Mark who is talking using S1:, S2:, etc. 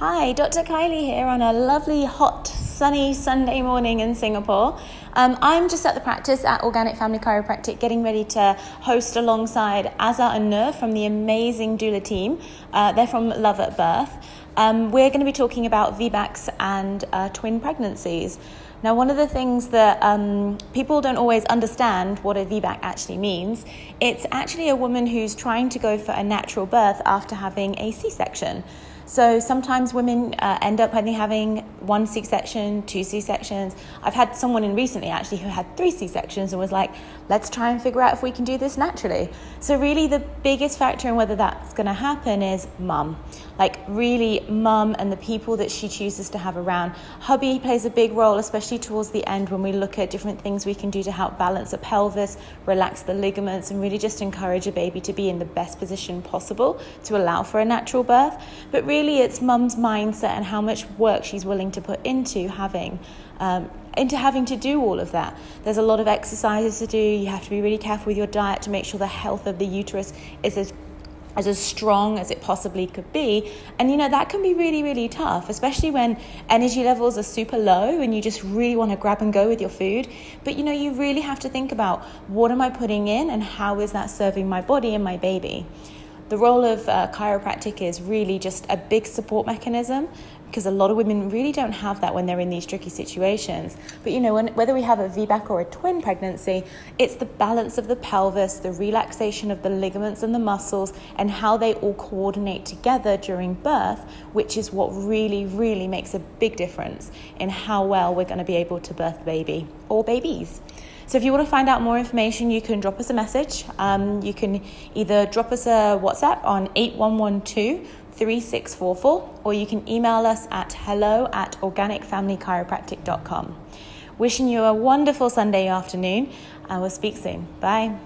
S1: Hi, Dr. Kylie here on a lovely, hot, sunny Sunday morning in Singapore. Um, I'm just at the practice at Organic Family Chiropractic, getting ready to host alongside Azza and Nur from the amazing doula team. Uh, they're from Love at Birth. Um, we're going to be talking about VBACs and uh, twin pregnancies. Now, one of the things that um, people don't always understand what a VBAC actually means, it's actually a woman who's trying to go for a natural birth after having a C section. So sometimes women uh, end up only having one C section, two C sections. I've had someone in recently actually who had three C sections and was like, let's try and figure out if we can do this naturally. So, really, the biggest factor in whether that's going to happen is mum. Like, really, mum and the people that she chooses to have around. Hubby plays a big role, especially towards the end when we look at different things we can do to help balance the pelvis, relax the ligaments, and really just encourage a baby to be in the best position possible to allow for a natural birth. But really it's mum's mindset and how much work she's willing to put into having um, into having to do all of that. There's a lot of exercises to do. You have to be really careful with your diet to make sure the health of the uterus is as as, as strong as it possibly could be. And you know, that can be really, really tough, especially when energy levels are super low and you just really want to grab and go with your food. But you know, you really have to think about what am I putting in and how is that serving my body and my baby the role of uh, chiropractic is really just a big support mechanism because a lot of women really don't have that when they're in these tricky situations. But you know, when, whether we have a VBAC or a twin pregnancy, it's the balance of the pelvis, the relaxation of the ligaments and the muscles, and how they all coordinate together during birth, which is what really, really makes a big difference in how well we're going to be able to birth baby or babies. So if you want to find out more information, you can drop us a message. Um, you can either drop us a WhatsApp on 8112 3644 or you can email us at hello at organicfamilychiropractic.com. Wishing you a wonderful Sunday afternoon and we'll speak soon. Bye.